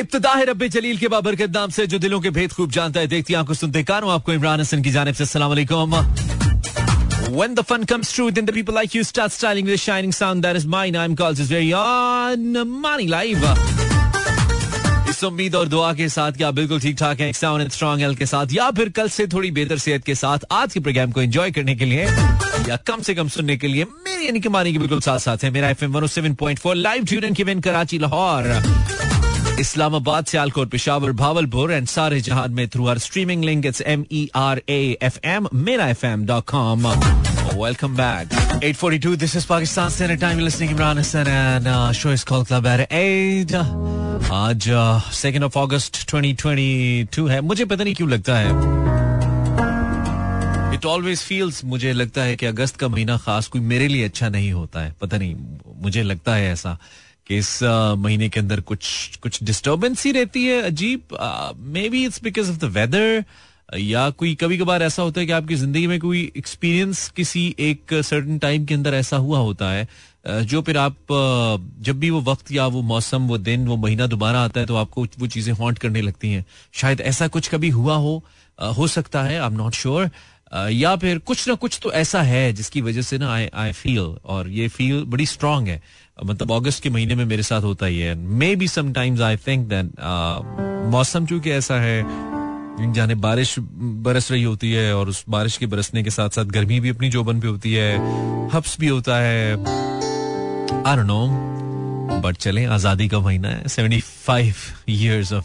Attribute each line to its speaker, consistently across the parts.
Speaker 1: इब्तदा है रब्बे जलील के बाबरकत नाम से जो दिलों के भेद खूब जानता है देखती आँखों सुनते कानों आपको इमरान हसन की जानब से वालेकुम When the fun comes true, then the people like you start styling with a shining sound that is mine. I'm called is very on money live. इस उम्मीद और दुआ के साथ क्या बिल्कुल ठीक ठाक है साउंड एंड स्ट्रॉन्ग हेल्थ के साथ या फिर कल से थोड़ी बेहतर सेहत के साथ आज के प्रोग्राम को एंजॉय करने के लिए या कम से कम सुनने के लिए मेरी यानी कि मानी के बिल्कुल साथ साथ है Mera F M seven point four live tune की कराची लाहौर इस्लामाबाद, सियालकोट, पिशावर, भावलपुर एंड सारे जहान में through our streaming link it's M E R A F M Mera F M dot com welcome back 842 this is Pakistan standard time listening Imran Hasan and show is called club at 8 आज second of अगस्त 2022 है। मुझे पता नहीं क्यों लगता है। It always feels मुझे लगता है कि अगस्त का महीना खास कोई मेरे लिए अच्छा नहीं होता है। पता नहीं, मुझे लगता है ऐसा। कि इस महीने के अंदर कुछ कुछ डिस्टर्बेंस ही रहती है, अजीब। May be it's because of the weather या कोई कभी कभार ऐसा होता है कि आपकी ज़िंदगी में कोई एक्सपीरियंस किसी एक सर्टन टाइम के अंदर ऐसा हुआ होता है जो फिर आप जब भी वो वक्त या वो मौसम, वो दिन, वो महीना दोबारा आता है तो आपको वो चीज़ें हॉन्ट करने लगती हैं। शायद ऐसा कुछ कभी हुआ हो हो सकता है आई एम नॉट श्योर या फिर कुछ ना कुछ तो ऐसा है जिसकी वजह से ना आई आई फील और ये फील बड़ी स्ट्रांग है। मतलब अगस्त के महीने में मेरे साथ होता ही है। May be sometimes I think that मौसम चूँकि ऐसा है, जाने बारिश बरस रही होती है और उस बारिश के बरसने के साथ साथ गर्मी भी अपनी जोबन पे होती है, हफ्स भी होता है। आई नो बट चलें, आज़ादी का महीना है 75 years of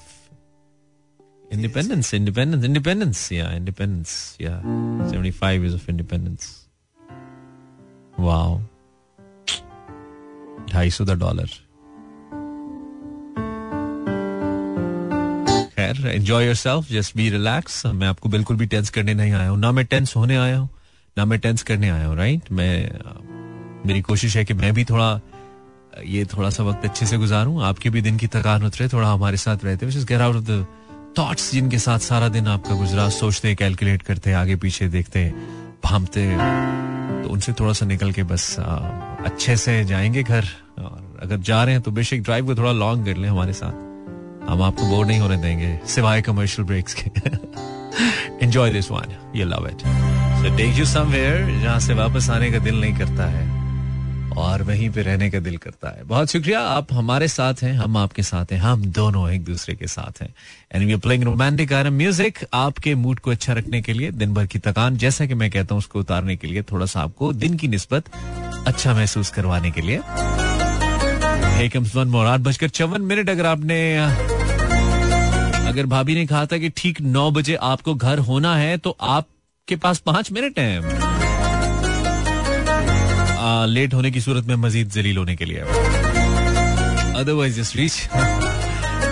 Speaker 1: independence independence independence, yeah independence, yeah 75 years of independence. Wow. ढाई सौ डॉलर। खैर enjoy yourself just be relax मैं आपको बिल्कुल भी टेंस करने नहीं आया हूँ। ना मैं टेंस होने आया हूँ, ना मैं टेंस करने आया हूँ राइट मैं, मेरी कोशिश है कि मैं भी थोड़ा, ये थोड़ा सा वक्त अच्छे से गुजारूं। आपके भी दिन की थकान उतरे, थोड़ा हमारे साथ रहते get out of the thoughts जिनके साथ सारा दिन आपका गुजरा। सोचते कैलकुलेट करते आगे पीछे देखते। भामते तो उनसे थोड़ा सा निकल के बस अच्छे से जाएँगे घर। और अगर जा रहे हैं तो बेशक ड्राइव को थोड़ा लॉन्ग कर लें हमारे साथ। हम आपको बोर नहीं होने देंगे, सिवाय कमर्शियल ब्रेक्स के। Enjoy this one you love it so take you somewhere जहाँ से वापस आने का दिल नहीं करता है। और वहीं पे रहने का दिल करता है। बहुत शुक्रिया, आप हमारे साथ हैं, हम आपके साथ हैं, हम दोनों एक दूसरे के साथ हैं। एंड वी प्लेइंग रोमांटिक आरम म्यूज़िक आपके मूड को अच्छा रखने के लिए, दिन भर की थकान, जैसा कि मैं कहता हूँ, उसको उतारने के लिए, थोड़ा सा आपको दिन की निस्बत अच्छा महसूस करवाने के लिए। आठ बजकर चौवन मिनट, अगर आपने, अगर भाभी ने कहा था कि ठीक नौ बजे आपको घर होना है तो आपके पास पाँच मिनट हैं। लेट होने की सूरत में मजीद जलील होने के लिए। Otherwise just reach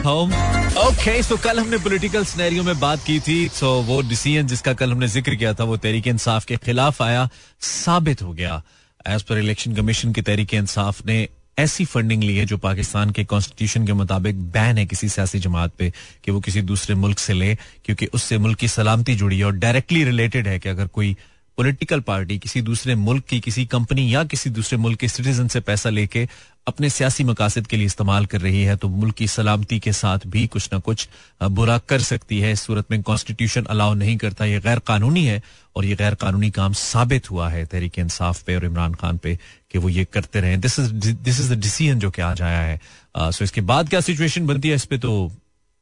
Speaker 1: home okay so कल हमने पॉलिटिकल स्नैरियो में बात की थी सो so, वो डिसीज़न जिसका कल हमने ज़िक्र किया था वो तहरीक इंसाफ के खिलाफ आया साबित हो गया। एज पर इलेक्शन कमीशन की तहरीक इंसाफ ने ऐसी फंडिंग ली है जो पाकिस्तान के कॉन्स्टिट्यूशन के मुताबिक बैन है किसी सियासी जमात पे कि वो किसी दूसरे मुल्क से ले क्योंकि उससे मुल्क की सलामती जुड़ी है और डायरेक्टली रिलेटेड है कि अगर कोई पॉलिटिकल पार्टी किसी दूसरे मुल्क की, किसी कंपनी या किसी दूसरे मुल्क के सिटीजन से पैसा लेके अपने सियासी मकासद के लिए इस्तेमाल कर रही है तो मुल्क की सलामती के साथ भी कुछ ना कुछ बुरा कर सकती है। इस सूरत में कॉन्स्टिट्यूशन अलाउ नहीं करता, ये गैर कानूनी है और ये गैर कानूनी काम साबित हुआ है तहरीक इंसाफ पे और इमरान खान पे कि वो ये करते रहे। This is this is the decision जो कि आज आया है। सो इसके बाद क्या सिचुएशन बनती है? इस पे तो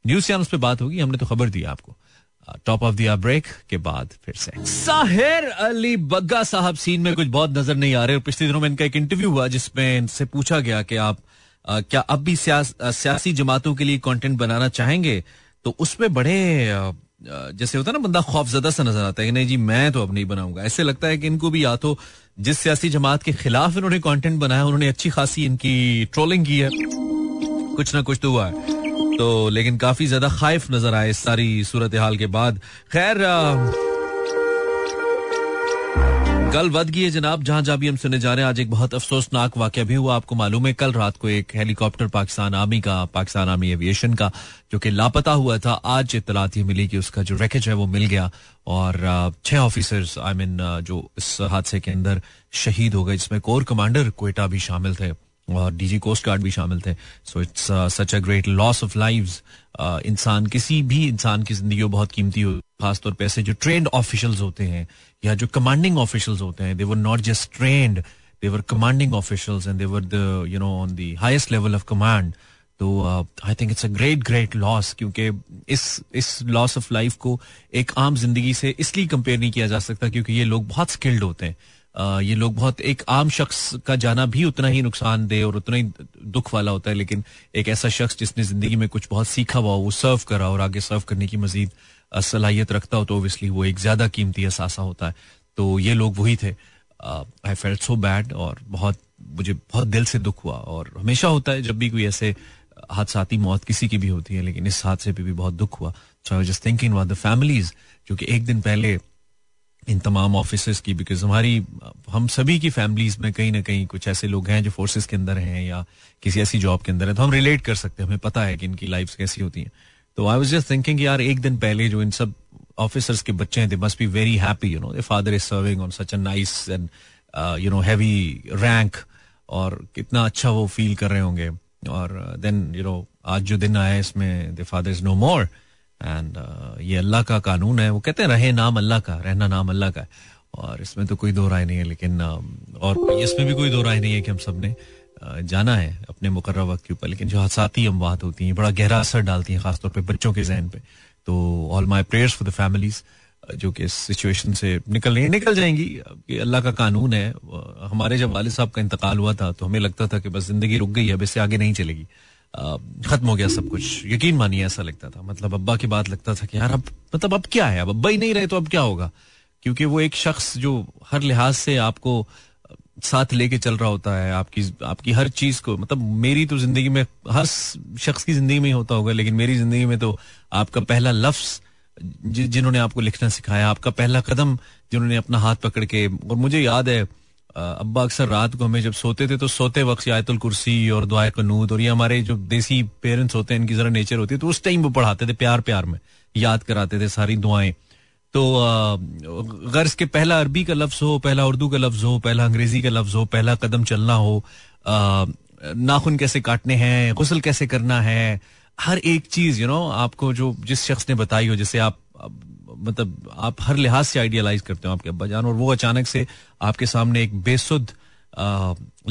Speaker 1: न्यूज़ चैनल पे बात होगी, हमने तो खबर दी आपको। टॉप ऑफ़ दिया ब्रेक के बाद फिर से। साहिर अली बग्गा साहब सीन में कुछ बहुत नज़र नहीं आ रहे और पिछले दिनों में इनका एक इंटरव्यू हुआ जिसमें इनसे पूछा गया कि आप आ, क्या अब भी सियास, सियासी जमातों के लिए कंटेंट बनाना चाहेंगे? तो उसमें बड़े जैसे होता है ना बंदा खौफजदा सा नज़र आता है कि नहीं जी मैं तो अब नहीं बनाऊँगा। ऐसे लगता है कि इनको भी या तो जिस सियासी जमात के खिलाफ इन्होंने कंटेंट बनाया उन्होंने अच्छी खासी इनकी ट्रोलिंग की है। कुछ ना कुछ तो हुआ है। तो लेकिन काफ़ी ज़्यादा खाइफ नज़र आए इस सारी सूरत हाल के बाद। खैर कल गई है जनाब, जहाँ जहाँ भी हम सुने जा रहे हैं। आज एक बहुत अफसोसनाक वाक्य भी हुआ, आपको मालूम है, कल रात को एक हेलीकॉप्टर पाकिस्तान आर्मी का, पाकिस्तान आर्मी एविएशन का, जो कि लापता हुआ था, आज इतलात ये मिली कि उसका जो रैकेज है वो मिल गया। और छह ऑफिसर्स आई मीन जो इस हादसे के अंदर शहीद हो गए, जिसमें कोर कमांडर कोयटा भी शामिल थे। और डीजी कोस्ट गार्ड भी शामिल थे। So it's such a great loss of lives इंसान, किसी भी इंसान की ज़िंदगी बहुत कीमती हो, खासतौर पर ऐसे जो ट्रेंड ऑफिशियल्स होते हैं, या जो कमांडिंग ऑफिशियल्स होते हैं they were not just trained they were commanding officials and they were the you know on the highest level of command तो I think it's a great great loss क्योंकि इस इस लॉस ऑफ़ लाइफ को एक आम ज़िंदगी से इसलिए कंपेयर नहीं किया जा सकता क्योंकि ये लोग बहुत स्किल्ड होते हैं। ये लोग बहुत, एक आम शख्स का जाना भी उतना ही नुकसानदेह और उतना ही दुख वाला होता है, लेकिन एक ऐसा शख्स जिसने ज़िंदगी में कुछ बहुत सीखा हुआ वो सर्व करा और आगे सर्व करने की मजीद सलाहियत रखता हो तो ओबियसली वो एक ज़्यादा कीमती असासा होता है। तो ये लोग वही थे। आई फेल्ट सो बैड और बहुत, मुझे बहुत दिल से दुख हुआ और हमेशा होता है, जब भी कोई ऐसे हादसाती मौत किसी की भी होती है, लेकिन इस हादसे पे भी बहुत दुख हुआ। So I just thinking the families जो कि एक दिन पहले इन तमाम ऑफ़िस की बिकॉज़ हमारी, हम सभी की फैमिलीज़ में कहीं ना कहीं कुछ ऐसे लोग हैं जो फोर्सेस के अंदर हैं या किसी ऐसी जॉब के अंदर है तो हम रिलेट कर सकते हैं। हमें पता है कि इनकी लाइफ कैसी होती हैं। तो आई वॉज़ जस्ट थिंकिंग यार, एक दिन पहले जो इन सब ऑफिसर्स के बच्चे हैं they must be very happy you know father is serving on such a nice and you know heavy rank और कितना अच्छा वो फील कर रहे होंगे। और देन यू नो आज जो दिन आया इसमें the father is no more and ये अल्लाह का कानून है। वो कहते हैं रहे नाम अल्लाह का रहना नाम अल्लाह का है। और इसमें तो कोई दो राय नहीं है लेकिन uh, और इसमें भी कोई दो राय नहीं है कि हम सबने uh, जाना है अपने मुकर वक्त के ऊपर। लेकिन जो हादसाती अमवात होती हैं बड़ा गहरा असर डालती हैं खासतौर पर बच्चों के जहन पे। तो all my prayers for the families जो कि इस सिचुएशन से निकल रही निकल जाएँगी। कि अल्लाह का कानून है। हमारे जब वाले साहब का इंतकाल हुआ था तो हमें लगता था कि बस ज़िंदगी रुक गई है अब इससे आगे नहीं चलेगी। खत्म हो गया सब कुछ। यकीन मानिए, ऐसा लगता था। मतलब अब्बा की बात लगता था कि यार अब मतलब अब क्या है? अब अब्बा ही नहीं रहे तो अब क्या होगा? क्योंकि वो एक शख्स जो हर लिहाज से आपको साथ लेके चल रहा होता है, आपकी आपकी हर चीज़ को मतलब मेरी तो ज़िंदगी में, हर शख्स की ज़िंदगी में ही होता होगा, लेकिन मेरी ज़िंदगी में तो आपका पहला लफ्ज जिन्होंने आपको लिखना सिखाया, आपका पहला कदम जिन्होंने अपना हाथ पकड़ के, और मुझे याद है अब्बा अक्सर रात को हमें जब सोते थे तो सोते वक्त आयतुल कुर्सी और दुआ कनूद और ये हमारे जो देसी पेरेंट्स होते हैं, इनकी जरा नेचर होती है तो उस टाइम वो पढ़ाते थे प्यार प्यार में, याद कराते थे सारी दुआएँ। तो गर्ज के पहला अरबी का लफ्ज हो, पहला उर्दू का लफ्ज हो, पहला अंग्रेज़ी का लफ्ज हो, पहला कदम चलना हो नाखून कैसे काटने हैं, गुसल कैसे करना है, हर एक चीज़ यू नो आपको जो, जिस शख्स ने बताई हो, जैसे आप मतलब आप हर लिहाज से आइडियलाइज करते हो आपके अब्बा जान, और वो अचानक से आपके सामने एक बेसुद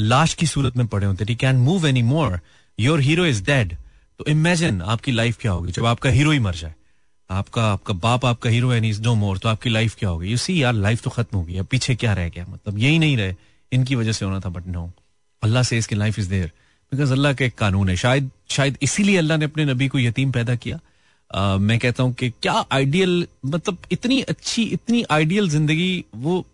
Speaker 1: लाश की सूरत में पड़े होते can move any more your hero is dead तो इमेजिन आपकी लाइफ क्या होगी? जब आपका हीरो ही मर जाए। आपका आपका बाप आपका हीरो है इज़ नो मोर तो आपकी लाइफ क्या होगी? यू सी यार लाइफ तो खत्म होगी अब पीछे क्या रह गया? मतलब यही नहीं रहे। इनकी वजह से होना था बट नो अल्लाह से इसकी लाइफ इज़ देयर बिकॉज़ अल्लाह का एक कानून है। शायद शायद इसीलिए अल्लाह ने अपने नबी को यतीम पैदा किया। मैं कहता हूँ कि क्या आइडियल मतलब इतनी अच्छी, इतनी आइडियल ज़िंदगी वो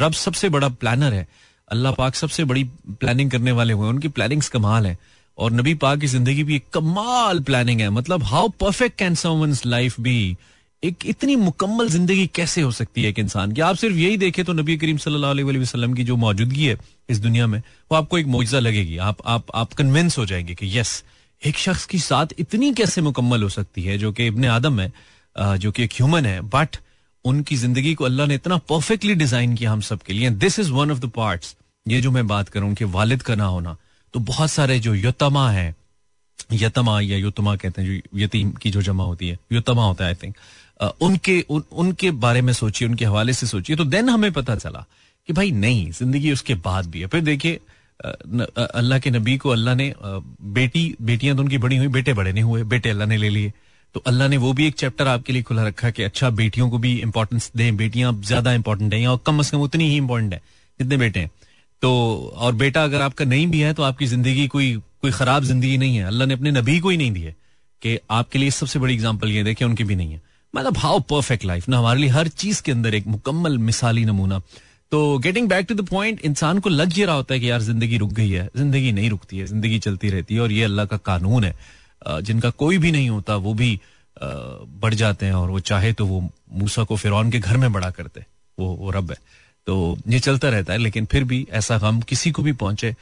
Speaker 1: रब सबसे बड़ा प्लानर है। अल्लाह पाक सबसे बड़ी प्लानिंग करने वाले हुए उनकी प्लानिंग्स कमाल है। और नबी पाक की ज़िंदगी भी एक कमाल प्लानिंग है। मतलब how perfect can someone's life be एक इतनी मुकम्मल ज़िंदगी कैसे हो सकती है एक इंसान की? आप सिर्फ़ यही देखें तो नबी करीम सल्लल्लाहु अलैहि वसल्लम की जो मौजूदगी है इस दुनिया में, वो आपको एक मुआवजा लगेगी। आप आप आप कन्विंस हो जाएँगे कि यस एक शख्स की साथ इतनी कैसे मुकम्मल हो सकती है जो कि इबन आदम है जो कि एक ह्यूमन है बट उनकी ज़िंदगी को अल्लाह ने इतना परफेक्टली डिज़ाइन किया हम सब के लिए। This is one of the parts ये जो मैं बात करूँ उनके वालिद का ना होना तो बहुत सारे जो यतमा है यतमा या युतमा कहते हैं जो यतीम की जो जमा होती है युतमा होता है आई थिंक उनके उन, उनके बारे में सोचिए उनके हवाले से सोचिए तो देन हमें पता चला कि भाई नहीं ज़िंदगी उसके बाद भी है। फिर देखिए अल्लाह के नबी को अल्लाह ने बेटी, बेटियाँ तो उनकी बड़ी हुई, बेटे बड़े नहीं हुए, बेटे अल्लाह ने ले लिए। तो अल्लाह ने वो भी एक चैप्टर आपके लिए खुला रखा कि अच्छा बेटियों को भी इंपॉर्टेंस दें, बेटियाँ ज़्यादा इंपॉर्टेंट है और कम अज कम उतनी ही इंपॉर्टेंट है, जितने बेटे हैं। तो और बेटा अगर आपका नहीं भी है तो आपकी ज़िंदगी कोई कोई खराब ज़िंदगी नहीं है। अल्लाह ने अपने नबी को ही नहीं दी है कि आपके लिए सबसे बड़ी एग्ज़ाम्पल ये देखे, उनकी भी नहीं है। मतलब हाउ परफेक्ट लाइफ ना हमारे लिए हर चीज़ के अंदर एक मुकम्मल मिसाली नमूना। तो getting back to the point इंसान को लग ये रहा होता है कि यार ज़िंदगी रुक गई है ज़िंदगी नहीं रुकती है ज़िंदगी चलती रहती है और ये अल्लाह का कानून है। जिनका कोई भी नहीं होता वो भी बढ़ जाते हैं और वो चाहे तो वो मूसा को फिर के घर में बड़ा करते वो वो रब है। तो ये चलता रहता है लेकिन फिर भी ऐसा गम किसी को भी पहुँचे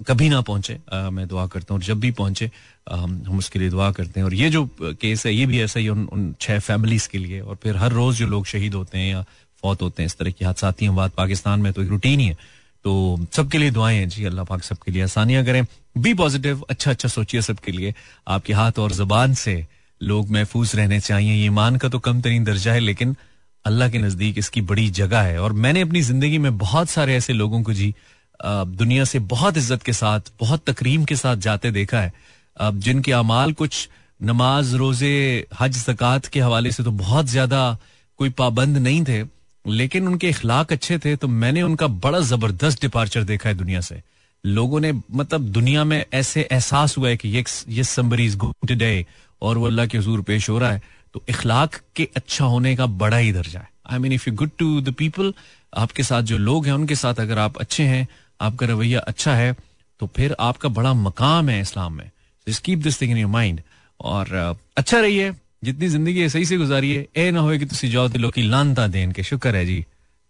Speaker 1: कभी ना पहुँचे। आ, मैं दुआ करता हूँ और जब भी पहुँचे आ, हम उसके लिए दुआ करते हैं। और ये जो केस है ये भी ऐसा ही उन, उन छह फैमिलीज़ के लिए। और फिर हर रोज जो लोग शहीद होते हैं या फौत होते हैं, इस तरह की हादसाती बात पाकिस्तान में तो एक रूटीन ही है। तो सबके लिए दुआएँ हैं। जी, अल्लाह पाक सबके लिए आसानियाँ करें। बी पॉजिटिव अच्छा अच्छा सोचिए सबके लिए। आपके हाथ और जबान से लोग महफूज रहने चाहिए। ईमान का तो कम तरीन दर्जा है, लेकिन अल्लाह के नज़दीक इसकी बड़ी जगह है। और मैंने अपनी ज़िंदगी में बहुत सारे ऐसे लोगों को जी दुनिया से बहुत इज़्ज़त के साथ, बहुत तकरीम के साथ जाते देखा है। जिनके अमाल कुछ नमाज़, रोज़े, हज, जक़ात के हवाले से तो बहुत ज़्यादा कोई पाबंद नहीं थे। लेकिन उनके इखलाक अच्छे थे तो मैंने उनका बड़ा ज़बरदस्त डिपार्चर देखा है दुनिया से। लोगों ने मतलब दुनिया में ऐसे एहसास हुआ है कि ये ये समबरी टुडे और वो अल्लाह के हजूर पेश हो रहा है तो इखलाक के अच्छा होने का बड़ा ही दर्जा है। I mean if you good to the people आपके साथ जो लोग हैं उनके साथ अगर आप अच्छे हैं आपका रवैया अच्छा है तो फिर आपका बड़ा मकाम है इस्लाम में। Keep this thing in your mind और uh, अच्छा रहिए। जितनी ज़िंदगी है सही से गुजारिए ए ना हो कि तुम जाओ दिलों की लानता देन के, शुक्र है जी।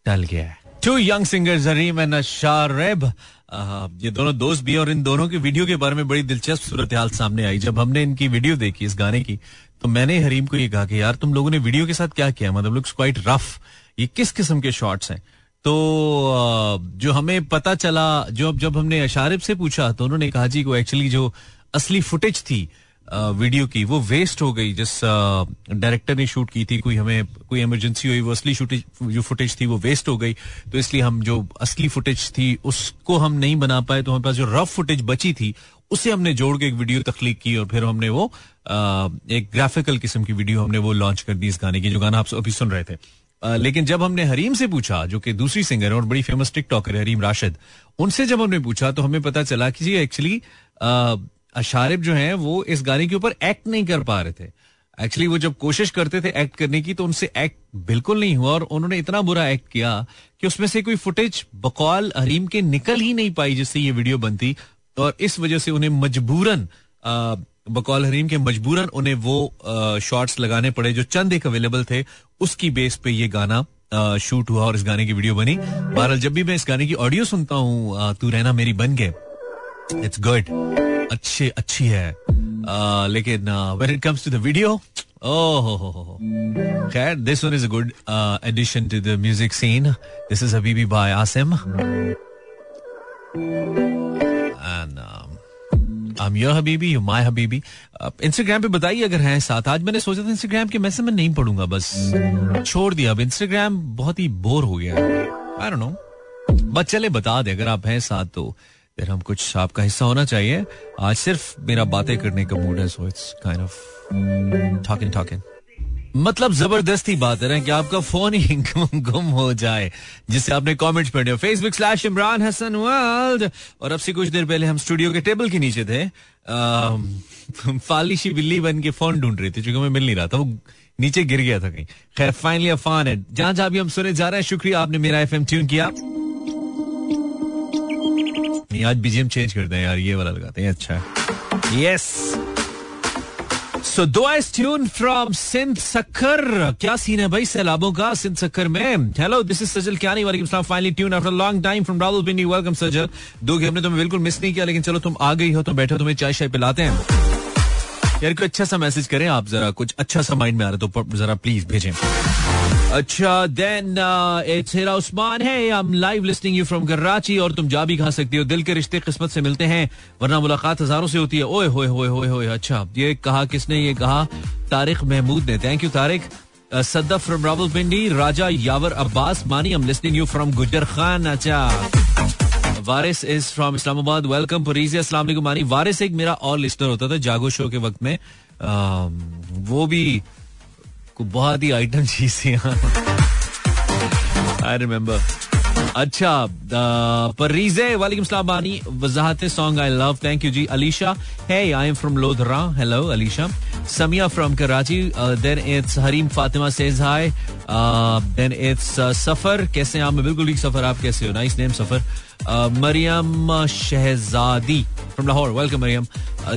Speaker 1: टल गया है। Two young singer Zareem and Shareb ये दोनों दोस्त भी और इन दोनों की वीडियो के बारे में बड़ी दिलचस्प सूरत हाल सामने आई। जब हमने इनकी वीडियो देखी, इस गाने की तो मैंने हरीम को ये कहा कि, यार, तुम लोगों ने वीडियो के साथ क्या किया मतलब लुक्स क्वाइट रफ ये किस किस्म के शॉट्स हैं? तो जो हमें पता चला, जो जब हमने अशारिफ से पूछा तो उन्होंने कहा, जी को एक्चुअली जो असली फुटेज थी वीडियो की, वो वेस्ट हो गई जिस डायरेक्टर ने शूट की थी, कोई हमें, कोई इमरजेंसी हुई, वो असली शूटेज जो फुटेज थी वो वेस्ट हो गई। तो इसलिए हम जो असली फुटेज थी, उसको हम नहीं बना पाए तो हमारे पास जो रफ फुटेज बची थी, उसे हमने जोड़ के एक वीडियो तख्लीक की और फिर हमने वो एक ग्राफिकल किस्म की वीडियो हमने वो लॉन्च कर दी इस गाने की, जो गाना आप अभी सुन रहे थे। लेकिन जब हमने हरीम से पूछा, जो कि दूसरी सिंगर है और बड़ी फ़ेमस टिकटॉकर है, हरीम राशिद, उनसे जब हमने पूछा तो हमें पता चला कि जी एक्चुअली अशारिफ जो है, वो इस गाने के ऊपर एक्ट नहीं कर पा रहे थे। एक्चुअली वो जब कोशिश करते थे एक्ट करने की तो उनसे एक्ट बिल्कुल नहीं हुआ और उन्होंने इतना बुरा एक्ट किया कि उसमें से कोई फुटेज बकौल हरीम के निकल ही नहीं पाई जिससे ये वीडियो बनती। और इस वजह से उन्हें मजबूरन बकौल हरीम के मजबूरन उन्हें वो शॉर्ट्स लगाने पड़े जो चंद एक अवेलेबल थे। उसकी बेस पे ये गाना शूट हुआ और इस गाने की वीडियो बनी। बहरहाल, जब भी मैं इस गाने की ऑडियो सुनता हूँ तू रहना मेरी बन गए। इट्स गुड अच्छी अच्छी है। लेकिन when it comes to the video खैर this one is a good addition to the music scene this is Habibi by Asim and I'm your Habibi Instagram पे बताइए अगर हैं साथ। आज मैंने सोचा था इंस्टाग्राम के मैसेज में नहीं पढ़ूँगा, बस छोड़ दिया। अब इंस्टाग्राम बहुत ही बोर हो गया आई डोंट नो बस चले, बता दे। अगर आप हैं साथ तो फिर हम कुछ आपका हिस्सा होना चाहिए। आज सिर्फ़ मेरा बातें करने का मूड है so it's kind of talking talking मतलब ज़बरदस्ती बात है कि आपका फ़ोन ही गुम गुम हो जाए, जिससे आपने कमेंट्स पढ़े Facebook slash Imran Hasan world और अब से कुछ देर पहले हम स्टूडियो के टेबल के नीचे थे। फालिशी बिल्ली बन के फ़ोन ढूंढ रही थी क्योंकि मैं मिल नहीं रहा था। वो नीचे गिर गया था कहीं। खैर फाइनली अफान है। जहाँ जहाँ भी हम सुने जा रहे हैं, शुक्रिया, आपने मेरा एफ़ ट्यून किया। आज बीजीएम चेंज करते हैं यार, ये वाला लगाते हैं अच्छा। यस सो दो ट्यून फ्रॉम सिंध सक्कर क्या सीन है भाई सैलाबों का सिंध सक्कर में? हेलो दिस इज़ सजल नहीं सलाम finally tune after long time from welcome Sajal दो हमने तुम्हें बिल्कुल मिस नहीं किया, लेकिन चलो, तुम आ गई हो तो बैठो, तुम्हें चाय शाय पिलाते हैं। यार, कोई अच्छा सा मैसेज करें आप जरा, कुछ अच्छा सा माइंड में आ रहा तो जरा प्लीज़ भेजें। अच्छा देन इट्स हेरा उस्मान है I am live listening you from Karachi और तुम जा भी खा सकती हो? दिल के रिश्ते किस्मत से मिलते हैं वरना मुलाकात हज़ारों से होती है। ओए होए होए होए होए अच्छा। ये कहा किसने ये कहा तारिक महमूद ने। Thank you Tariq. Sadaf from Rawalpindi Raja Yawar Abbas. Mani am listening you from Gujar Khan. अच्छा। Waris is from Islamabad. Welcome Pariz अस्सलाम वालेकुम। मानी वारिस एक मेरा और लिस्टर होता था जागो शो के वक्त में। आ, वो भी बहुत ही आइटम चीज़ थी आई रिमेम्बर अच्छा परीजे, वालेकुम सलाम, Bani, Wajahat song I love thank you जी। अलीशा है I am from Lodhra hello Alisha. Samia from Karachi then it's Hareem Fatima says hi then it's Safar, कैसे हैं आप? मैं बिल्कुल ठीक, सफ़र, आप कैसे हो? Nice name Safar. Maryam Shahzadi. From Lahore welcome Maryam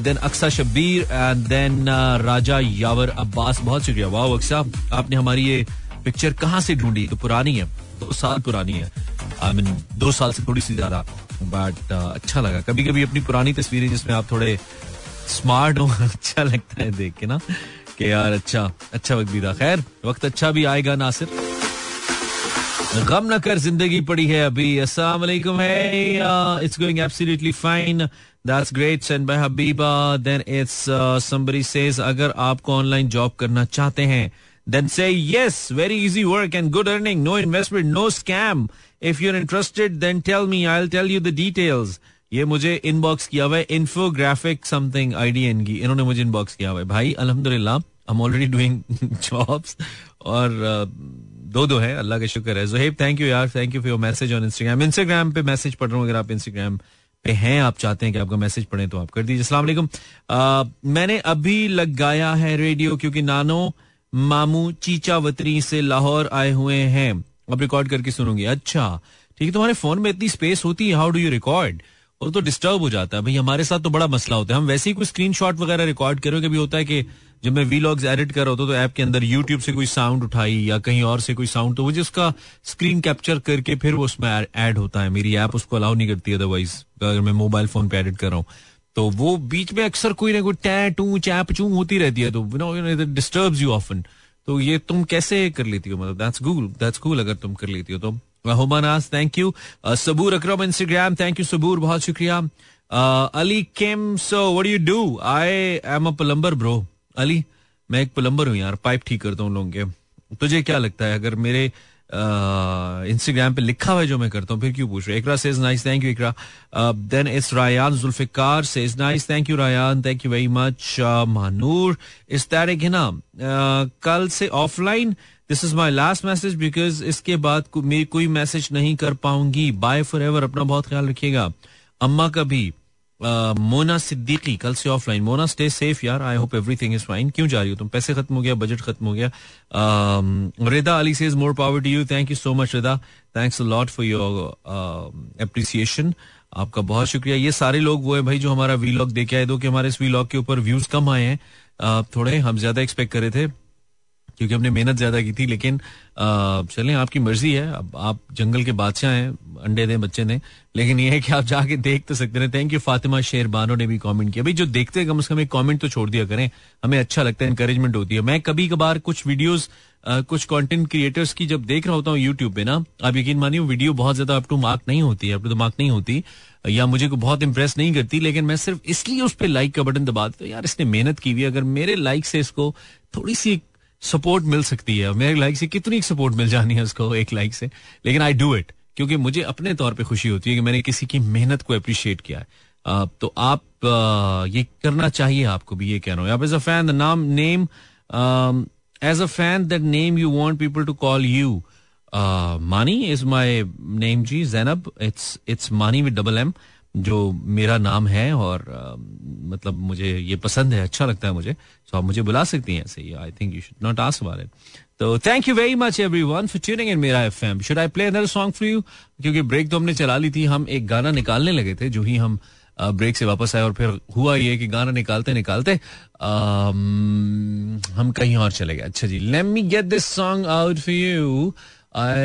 Speaker 1: then Aqsa Shabbir and then Raja Yawar Abbas बहुत शुक्रिया। वाह अक्सा आपने हमारी ये पिक्चर कहाँ से ढूंढी? तो पुरानी है। दो साल पुरानी है। आई मीन दो साल से थोड़ी सी ज़्यादा। बट uh, अच्छा लगा। कभी कभी अपनी पुरानी तस्वीरें जिसमें आप थोड़े स्मार्ट हो अच्छा लगता है देख के ना? कि यार अच्छा अच्छा वक्त भी था। खैर वक्त अच्छा भी आएगा नासिर। गम न कर ज़िंदगी पड़ी है अभी। अस्सलाम है it's going absolutely fine that's great send by Habiba then it's somebody says अगर आपको ऑनलाइन जॉब करना चाहते हैं then say, yes, very easy work and good earning, no investment, no scam. If you're interested, then tell me, i'll tell you the details. ये मुझे inbox किया हुआ है इन्फोग्राफिक समथिंग आईडीएन की इन्होंने मुझे इनबॉक्स किया हुआ है भाई अल्हम्दुलिल्लाह I am already doing jobs और दो दो है, अल्लाह का शुक्र है। जोहेब थैंक यू यार thank you for your message on Instagram Instagram पे मैसेज पढ़ रहा हूँ, अगर आप इंस्टाग्राम पे हैं, आप चाहते हैं कि आपका मैसेज पढ़े तो आप कर दीजिए। असला मैंने अभी लगाया है रेडियो क्योंकि नानो, मामू, चीचा वतरी से लाहौर आए हुए हैं। अब रिकॉर्ड करके सुनूँगी। अच्छा ठीक है, तुम्हारे फ़ोन में इतनी स्पेस होती है हाउ डू यू रिकॉर्ड और तो डिस्टर्ब हो जाता है। भाई, हमारे साथ तो बड़ा मसला होता है। हम वैसे ही कोई स्क्रीन वगैरह रिकॉर्ड करो कभी होता है कि जब मैं वीलॉग्स एडिट कर रहा होता तो ऐप के अंदर यूट्यूब से कोई साउंड उठाई या कहीं और से कोई साउंड तो मुझे उसका स्क्रीन कैप्चर करके फिर वो उसमें ऐड होता है। मेरी ऐप उसको अलाउ नहीं करती अदरवाइज़ अगर मैं मोबाइल फ़ोन पे एडिट कर रहा हूँ। तो वो बीच में अक्सर कोई ना कोई टै, टू, चैप, चू होती रहती है तो नो डिस्टर्ब यू ऑफन तो ये तुम कैसे कर लेती हो? मतलब दैट्स कूल दैट्स कूल अगर तुम कर लेती हो तो। हुमानास thank you Saboor Akram Instagram thank you Saboor बहुत शुक्रिया Ali came so what you do I am a plumber bro Ali मैं एक प्लम्बर हूँ यार. पाइप ठीक करता हूँ लोगों के. तुझे क्या लगता है? अगर मेरे इंस्टाग्राम पे लिखा हुआ है जो मैं करता हूँ, फिर क्यों पूछ रहे Iqra says nice thank you Iqra then it's Rayan Zulfiqar says nice thank you Rayan thank you very much Manoor इस तारीख है ना? कल से offline this is my last message because इसके बाद मेरी कोई मैसेज नहीं कर पाऊँगी बाय फॉर एवर अपना बहुत ख्याल रखिएगा अम्मा का भी मोना सिद्दीकी कल से ऑफलाइन मोना स्टे सेफ़ यार I hope everything is fine क्यों जा रही हो तुम पैसे खत्म हो गया बजट खत्म हो गया Rida Ali says more power to you thank you so much Rida thanks lot for your appreciation आपका बहुत शुक्रिया। ये सारे लोग वो है भाई जो हमारा वीलॉग देखे आए दो कि हमारे इस वीलॉग के ऊपर व्यूज़ कम आए हैं। थोड़े, हम ज़्यादा एक्सपेक्ट करे थे। क्योंकि हमने मेहनत ज़्यादा की थी, लेकिन चलें, आपकी मर्ज़ी है। अब आप जंगल के बादशाह हैं, अंडे दें, बच्चे दें। लेकिन यह है कि आप जाके देख तो सकते हैं। थैंक यू फातिमा शेर बानो ने भी कमेंट किया। भाई, जो देखते हैं, कम से कम एक कमेंट तो छोड़ दिया करें। हमें अच्छा लगता है इंकरेजमेंट होती है। मैं कभी कभार कुछ वीडियोस कुछ कंटेंट क्रिएटर्स की जब देख रहा होता हूँ यूट्यूब पे ना, आप यकीन मानिए वीडियो बहुत ज़्यादा अप टू मार्क नहीं होती है अप टू मार्क नहीं होती। या मुझे को बहुत इंप्रेस नहीं करती, लेकिन मैं सिर्फ़ इसलिए उस पर लाइक का बटन दबा देता यार, इसने मेहनत की हुई अगर मेरे लाइक से इसको थोड़ी सी सपोर्ट मिल सकती है। मेरे लाइक से कितनी सपोर्ट मिल जानी है उसको एक लाइक से। लेकिन आई डू इट क्योंकि मुझे अपने तौर पे खुशी होती है कि मैंने किसी की मेहनत को अप्रिशिएट किया है। तो आप ये करना चाहिए आपको भी ये कह रहा हूँ। फ़ैन द नाम name as a fan that name you want people to call you Mani is my name ji Zainab it's it's Mani with double M जो मेरा नाम है और आ, मतलब मुझे ये पसंद है अच्छा लगता है मुझे तो आप मुझे बुला सकती हैं ऐसे I think you should not ask it तो thank you very much everyone for tuning in मेरा FM should I play another song for you क्योंकि ब्रेक तो हमने चला ली थी हम एक गाना निकालने लगे थे जो ही हम ब्रेक से वापस आए और फिर हुआ ये कि गाना निकालते निकालते हम कहीं और चले गए। अच्छा जी let me get this song out for you I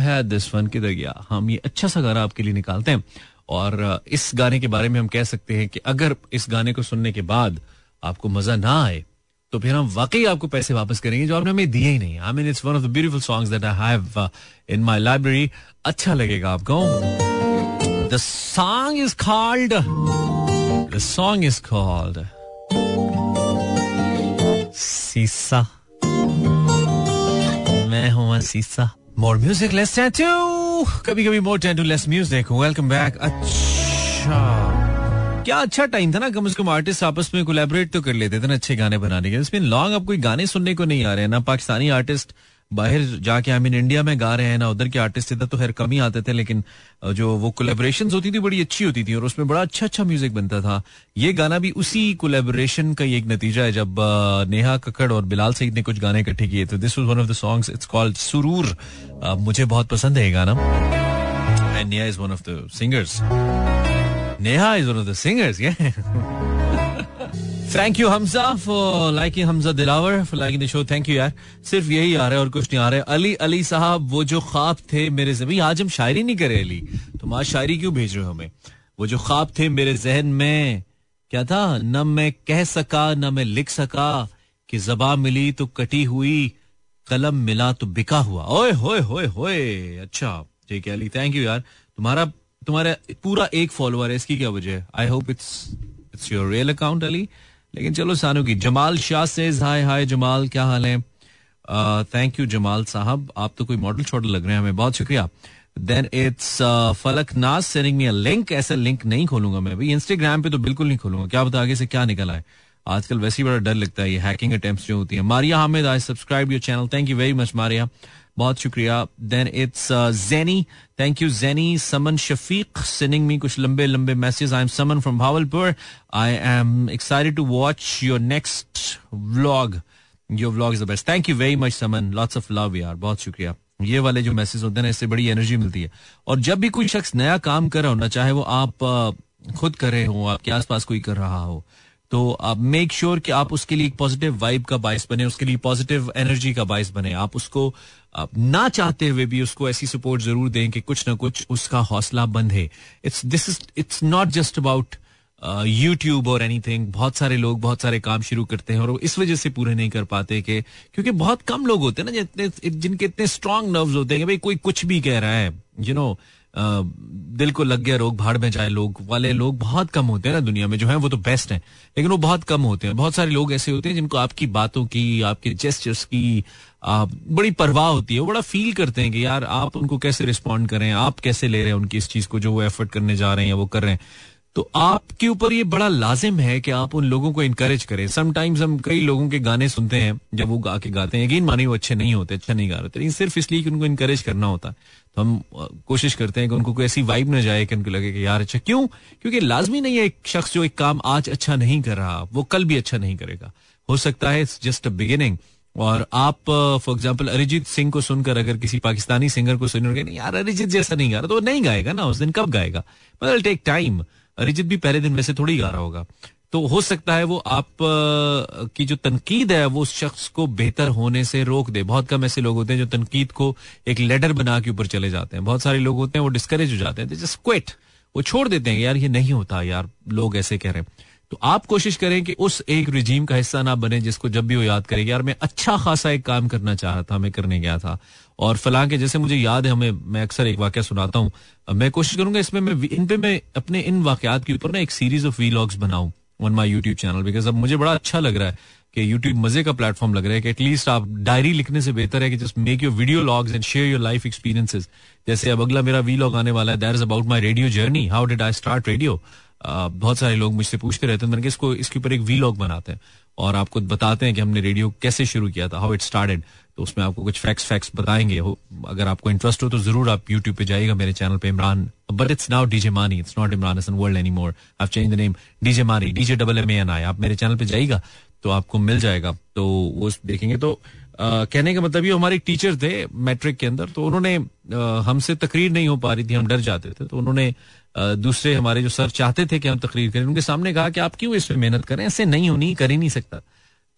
Speaker 1: had this one किधर गया? हम ये अच्छा सा गाना आपके लिए निकालते हैं। और इस गाने के बारे में हम कह सकते हैं कि अगर इस गाने को सुनने के बाद आपको मज़ा ना आए तो फिर हम वाकई आपको पैसे वापस करेंगे जो आपने हमें दिए ही नहीं। I mean it's one of the beautiful songs that I have in my library अच्छा लगेगा आपको? The song is called the song is called Seesa मैं हूँ सीसा मोर म्यूज़िक लेस टू कभी कभी more ten to less music welcome back अच्छा। क्या अच्छा टाइम था ना, कम से कम आर्टिस्ट आपस में कोलेबोरेट तो कर लेते थे ना, अच्छे गाने बनाने के लॉन्ग अब कोई गाने सुनने को नहीं आ रहे हैं, ना पाकिस्तानी आर्टिस्ट बाहर जाके आई मीन इंडिया में गा रहे हैं ना, उधर के आर्टिस्ट इधर तो खैर कम ही आते थे, लेकिन जो वो कोलेबोरेशन होती थी, बड़ी अच्छी होती थी, और उसमें बड़ा अच्छा अच्छा म्यूज़िक बनता था। ये गाना भी उसी कोलेबोरेशन का एक नतीजा है, जब नेहा कक्कड़ और बिलाल सईद ने कुछ गाने इकट्ठे किए। थे this one of the songs it's called Suroor. मुझे बहुत पसंद है ये गाना। And Neha is one of the singers Neha is one of the singers thank you Hamza for liking Hamza Dilawar for liking the show thank you यार सिर्फ़ यही आ रहा है और कुछ नहीं आ रहा है अली अली साहब वो जो ख्वाब थे मेरे जमी आज हम शायरी नहीं करे अली तुम आज शायरी क्यों भेज रहे हो हमें वो जो ख्वाब थे मेरे जहन में क्या था न मैं कह सका न मैं लिख सका कि जबा मिली तो कटी हुई कलम मिला तो बिका हुआ ओए होए होए होए अच्छा ठीक है अली थैंक यू यार तुम्हारा तुम्हारा पूरा एक फॉलोअर है इसकी क्या वजह I hope it's it's your real account Ali लेकिन चलो सानू की, जमाल शाह से हाय हाय जमाल, क्या हाल है? थैंक यू जमाल साहब, आप तो कोई मॉडल शॉडल लग रहे हैं हमें, बहुत शुक्रिया। Then it's Falak Naz sending me link ऐसा लिंक नहीं खोलूँगा मैं भाई इंस्टाग्राम पे तो बिल्कुल नहीं खोलूँगा, क्या बता आगे से क्या निकल आए। आजकल वैसे ही बड़ा डर लगता है, ये हैकिंग अटेम्प्ट जो होती है। Maria Hamid I subscribe your channel thank you very much Maria. बहुत शुक्रिया। Then it's Jenny thank you Jenny Saman Shafiq sending me कुछ लंबे लंबे message I am Saman from Bahawalpur I am excited to watch your next vlog your vlog is the best thank you very much Saman lots of love यार बहुत शुक्रिया ये वाले जो message होते हैं इससे बड़ी एनर्जी मिलती है और जब भी कोई शख्स नया काम कर रहा हो ना चाहे वो आप खुद कर रहे हो आपके आसपास कोई कर रहा हो तो आप मेक श्योर sure कि आप उसके लिए एक पॉजिटिव वाइब का बाइस बने उसके लिए पॉजिटिव एनर्जी का बाइस बने। आप उसको आप ना चाहते हुए भी उसको ऐसी सपोर्ट ज़रूर दें कि कुछ ना कुछ उसका हौसला है। It's this is it's not just about YouTube और एनीथिंग बहुत सारे लोग बहुत सारे काम शुरू करते हैं और इस वजह से पूरे नहीं कर पाते कि क्योंकि बहुत कम लोग होते हैं ना जितने जिनके इतने स्ट्रांग नर्व्स होते हैं कि भाई कोई कुछ भी कह रहा है यू you नो know, दिल को लग गया रोग, भाड़ में जाए लोग, वाले लोग बहुत कम होते हैं ना दुनिया में, जो है वो तो बेस्ट हैं, लेकिन वो बहुत कम होते हैं। बहुत सारे लोग ऐसे होते हैं जिनको आपकी बातों की, आपके जेस्टर्स की बड़ी परवाह होती है। बड़ा फील करते हैं कि यार, आप उनको कैसे रिस्पॉन्ड करें, आप कैसे ले रहे हैं उनकी इस चीज़ को जो वो एफर्ट करने जा रहे हैं वो कर रहे हैं। तो आपके ऊपर ये बड़ा लाजिम है कि आप उन लोगों को इनकरेज करें। समटाइम्स हम कई लोगों के गाने सुनते हैं, जब वो गा के गाते हैं। यकीन मानी वो अच्छे नहीं होते अच्छा नहीं गा रहे लेकिन सिर्फ़ इसलिए कि उनको इनकरेज करना होता। है तो हम कोशिश करते हैं कि उनको कोई ऐसी वाइब न जाए कि उनको लगे कि यार अच्छा क्यों? क्योंकि लाजमी नहीं है एक शख्स जो एक काम आज अच्छा नहीं कर रहा, वो कल भी अच्छा नहीं करेगा। हो सकता है जस्ट अ बिगिनिंग और आप फॉर एग्ज़ाम्पल अरिजीत सिंह को सुनकर अगर किसी पाकिस्तानी सिंगर को सुनोगे नहीं यार, अरिजीत जैसा नहीं गा रहा तो नहीं गाएगा ना, उस दिन कब गाएगा? मतलब टेक टाइम अरिजीत भी पहले दिन वैसे थोड़ी गा रहा होगा। तो हो सकता है वो आप की जो तनकीद है, वो उस शख्स को बेहतर होने से रोक दे। बहुत कम ऐसे लोग होते हैं जो तनकीद को एक लेडर बना के ऊपर चले जाते हैं। बहुत सारे लोग होते हैं, वो डिस्करेज हो जाते हैं। जस्ट क्विट वो छोड़ देते हैं यार ये नहीं होता, यार लोग ऐसे कह रहे हैं। तो आप कोशिश करें कि उस एक रिजीम का हिस्सा ना बने जिसको जब भी वो याद करेगी यार मैं अच्छा खासा एक काम करना चाह रहा था, मैं करने गया था। और फलां के जैसे मुझे याद है, हमें, मैं अक्सर एक वाक्य सुनाता हूँ। मैं कोशिश करूँगा इसमें मैं, इन पे मैं अपने इन वाकयात के ऊपर ना एक सीरीज़ ऑफ़ वीलॉग्स बनाऊँ। On my YouTube channel because अब मुझे बड़ा अच्छा लग रहा है कि यूट्यूब मज़े का प्लेटफॉर्म लग रहा है कि एटलीस्ट आप डायरी लिखने से बेहतर है कि just make your video logs and share your life experiences जैसे अब अगला मेरा वी लॉग आने वाला है that is about my radio journey how did I start radio बहुत सारे लोग मुझसे पूछते रहते हैं, मैंने इसको, इसके ऊपर एक वी लॉग बनाते हैं और आपको बताते हैं कि हमने रेडियो कैसे शुरू किया था हाउ इट स्टार्टेड तो उसमें आपको कुछ फैक्ट्स फैक्ट्स बताएँगे। अगर आपको इंटरेस्ट हो तो ज़रूर आप यूट्यूब पे जाइएगा मेरे चैनल पे Imran. But it's now DJ Mani it's not Imran Hasan world any more I change the name DJ Mani DJ double M N I आप मेरे चैनल पे जाइएगा तो आपको मिल जाएगा। तो वो देखेंगे तो Uh, कहने का मतलब ये हमारे टीचर थे मैट्रिक के अंदर तो उन्होंने हमसे तकरीर नहीं हो पा रही थी हम डर जाते थे। तो उन्होंने दूसरे हमारे जो सर चाहते थे कि हम तकरीर करें उनके सामने कहा कि आप क्यों इसमें मेहनत करें? ऐसे नहीं होनी कर ही नहीं सकता।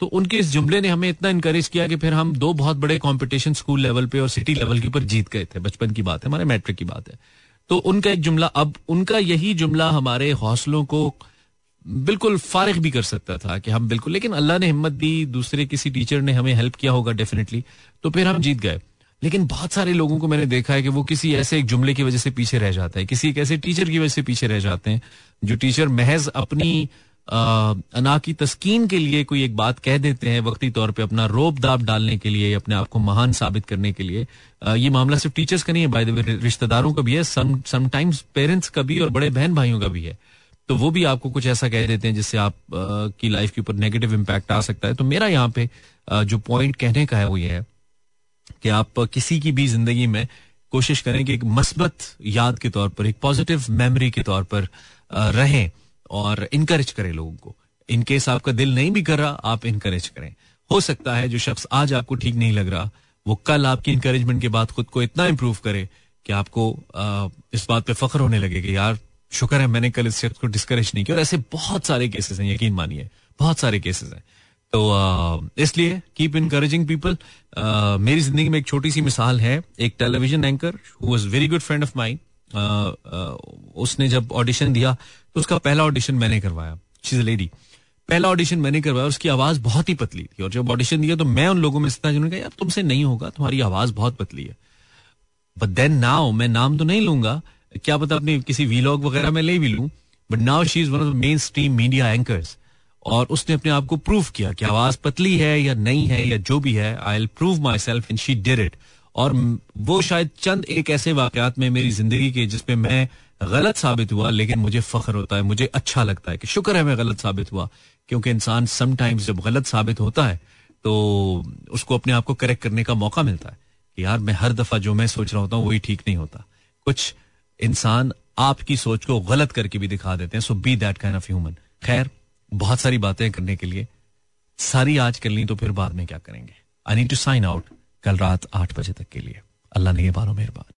Speaker 1: तो उनके इस जुमले ने हमें इतना इनकरेज किया कि फिर हम दो बहुत बड़े कंपटीशन स्कूल लेवल पे और सिटी लेवल के ऊपर जीत गए थे। बचपन की बात है, हमारे मैट्रिक की बात है। तो उनका एक जुमला, अब उनका यही जुमला हमारे हौसलों को बिल्कुल फारिग भी कर सकता था कि हम बिल्कुल, लेकिन अल्लाह ने हिम्मत दी, दूसरे किसी टीचर ने हमें हेल्प किया होगा डेफिनेटली तो फिर हम जीत गए। लेकिन बहुत सारे लोगों को मैंने देखा है कि वो किसी ऐसे एक जुमले की वजह से पीछे रह जाता है, किसी एक ऐसे टीचर की वजह से पीछे रह जाते हैं, जो टीचर महज अपनी अना की तस्कीन के लिए कोई एक बात कह देते हैं वक्ती तौर पे अपना रोब दाब डालने के लिए अपने आप को महान साबित करने के लिए। ये मामला सिर्फ़ टीचर्स का नहीं है बाय द वे रिश्तेदारों का भी है समटाइम्स पेरेंट्स का भी और बड़े बहन भाइयों का भी है। तो वो भी आपको कुछ ऐसा कह देते हैं जिससे आप की लाइफ के ऊपर नेगेटिव इम्पैक्ट आ सकता है। तो मेरा यहाँ पे जो पॉइंट कहने का है वो ये है कि आप किसी की भी ज़िंदगी में कोशिश करें कि एक मस्बत याद के तौर पर, एक पॉजिटिव मेमोरी के तौर पर रहें। और इनकरेज करें लोगों को। इनकेस आपका दिल नहीं भी कर रहा आप इनकरेज करें। हो सकता है जो शख्स आज आपको ठीक नहीं लग रहा वो कल आपकी इंकरेजमेंट के बाद खुद को इतना इंप्रूव करे कि आपको आ, इस बात पे फख्र होने लगे कि यार शुक्र है मैंने कल इस शख्स को डिस्करेज नहीं किया। और ऐसे बहुत सारे केसेस हैं यकीन मानिए बहुत सारे केसेस हैं। तो इसलिए कीप इनकरेजिंग पीपल मेरी ज़िंदगी में एक छोटी सी मिसाल है एक television anchor who very good friend of mine उसने जब ऑडिशन दिया तो उसका पहला ऑडिशन मैंने करवाया। शी लेडी पहला ऑडिशन मैंने करवाया, उसकी आवाज़ बहुत ही पतली थी। और जब ऑडिशन दिया तो मैं उन लोगों में से था जिन्होंने कहा, यार, तुमसे नहीं होगा, तुम्हारी आवाज़ बहुत पतली है। बट देन नाउ मैं नाम तो नहीं लूँगा। क्या पता अपनी किसी वीलॉग वगैरह में ले भी लूँ। But now she is one of mainstream media anchors और उसने अपने आप को प्रूव किया कि आवाज़ पतली है या नहीं है या जो भी है I will prove myself in she did it और वो शायद चंद एक ऐसे वाकयात में मेरी ज़िंदगी के जिसपे मैं गलत साबित हुआ, लेकिन मुझे फख्र होता है, मुझे अच्छा लगता है कि शुक्र है मैं गलत साबित हुआ। क्योंकि इंसान समटाइम्स जब गलत साबित होता है तो उसको अपने आप को करेक्ट करने का मौका मिलता है कि यार मैं हर दफ़ा जो मैं सोच रहा होता हूँ, वही ठीक नहीं होता। कुछ इंसान आपकी सोच को गलत करके भी दिखा देते हैं so be that kind of human खैर, बहुत सारी बातें करने के लिए। सारी आज कर ली तो फिर बाद में क्या करेंगे? I need to sign out कल रात आठ बजे तक के लिए। अल्लाह ने बारो मेहरबान।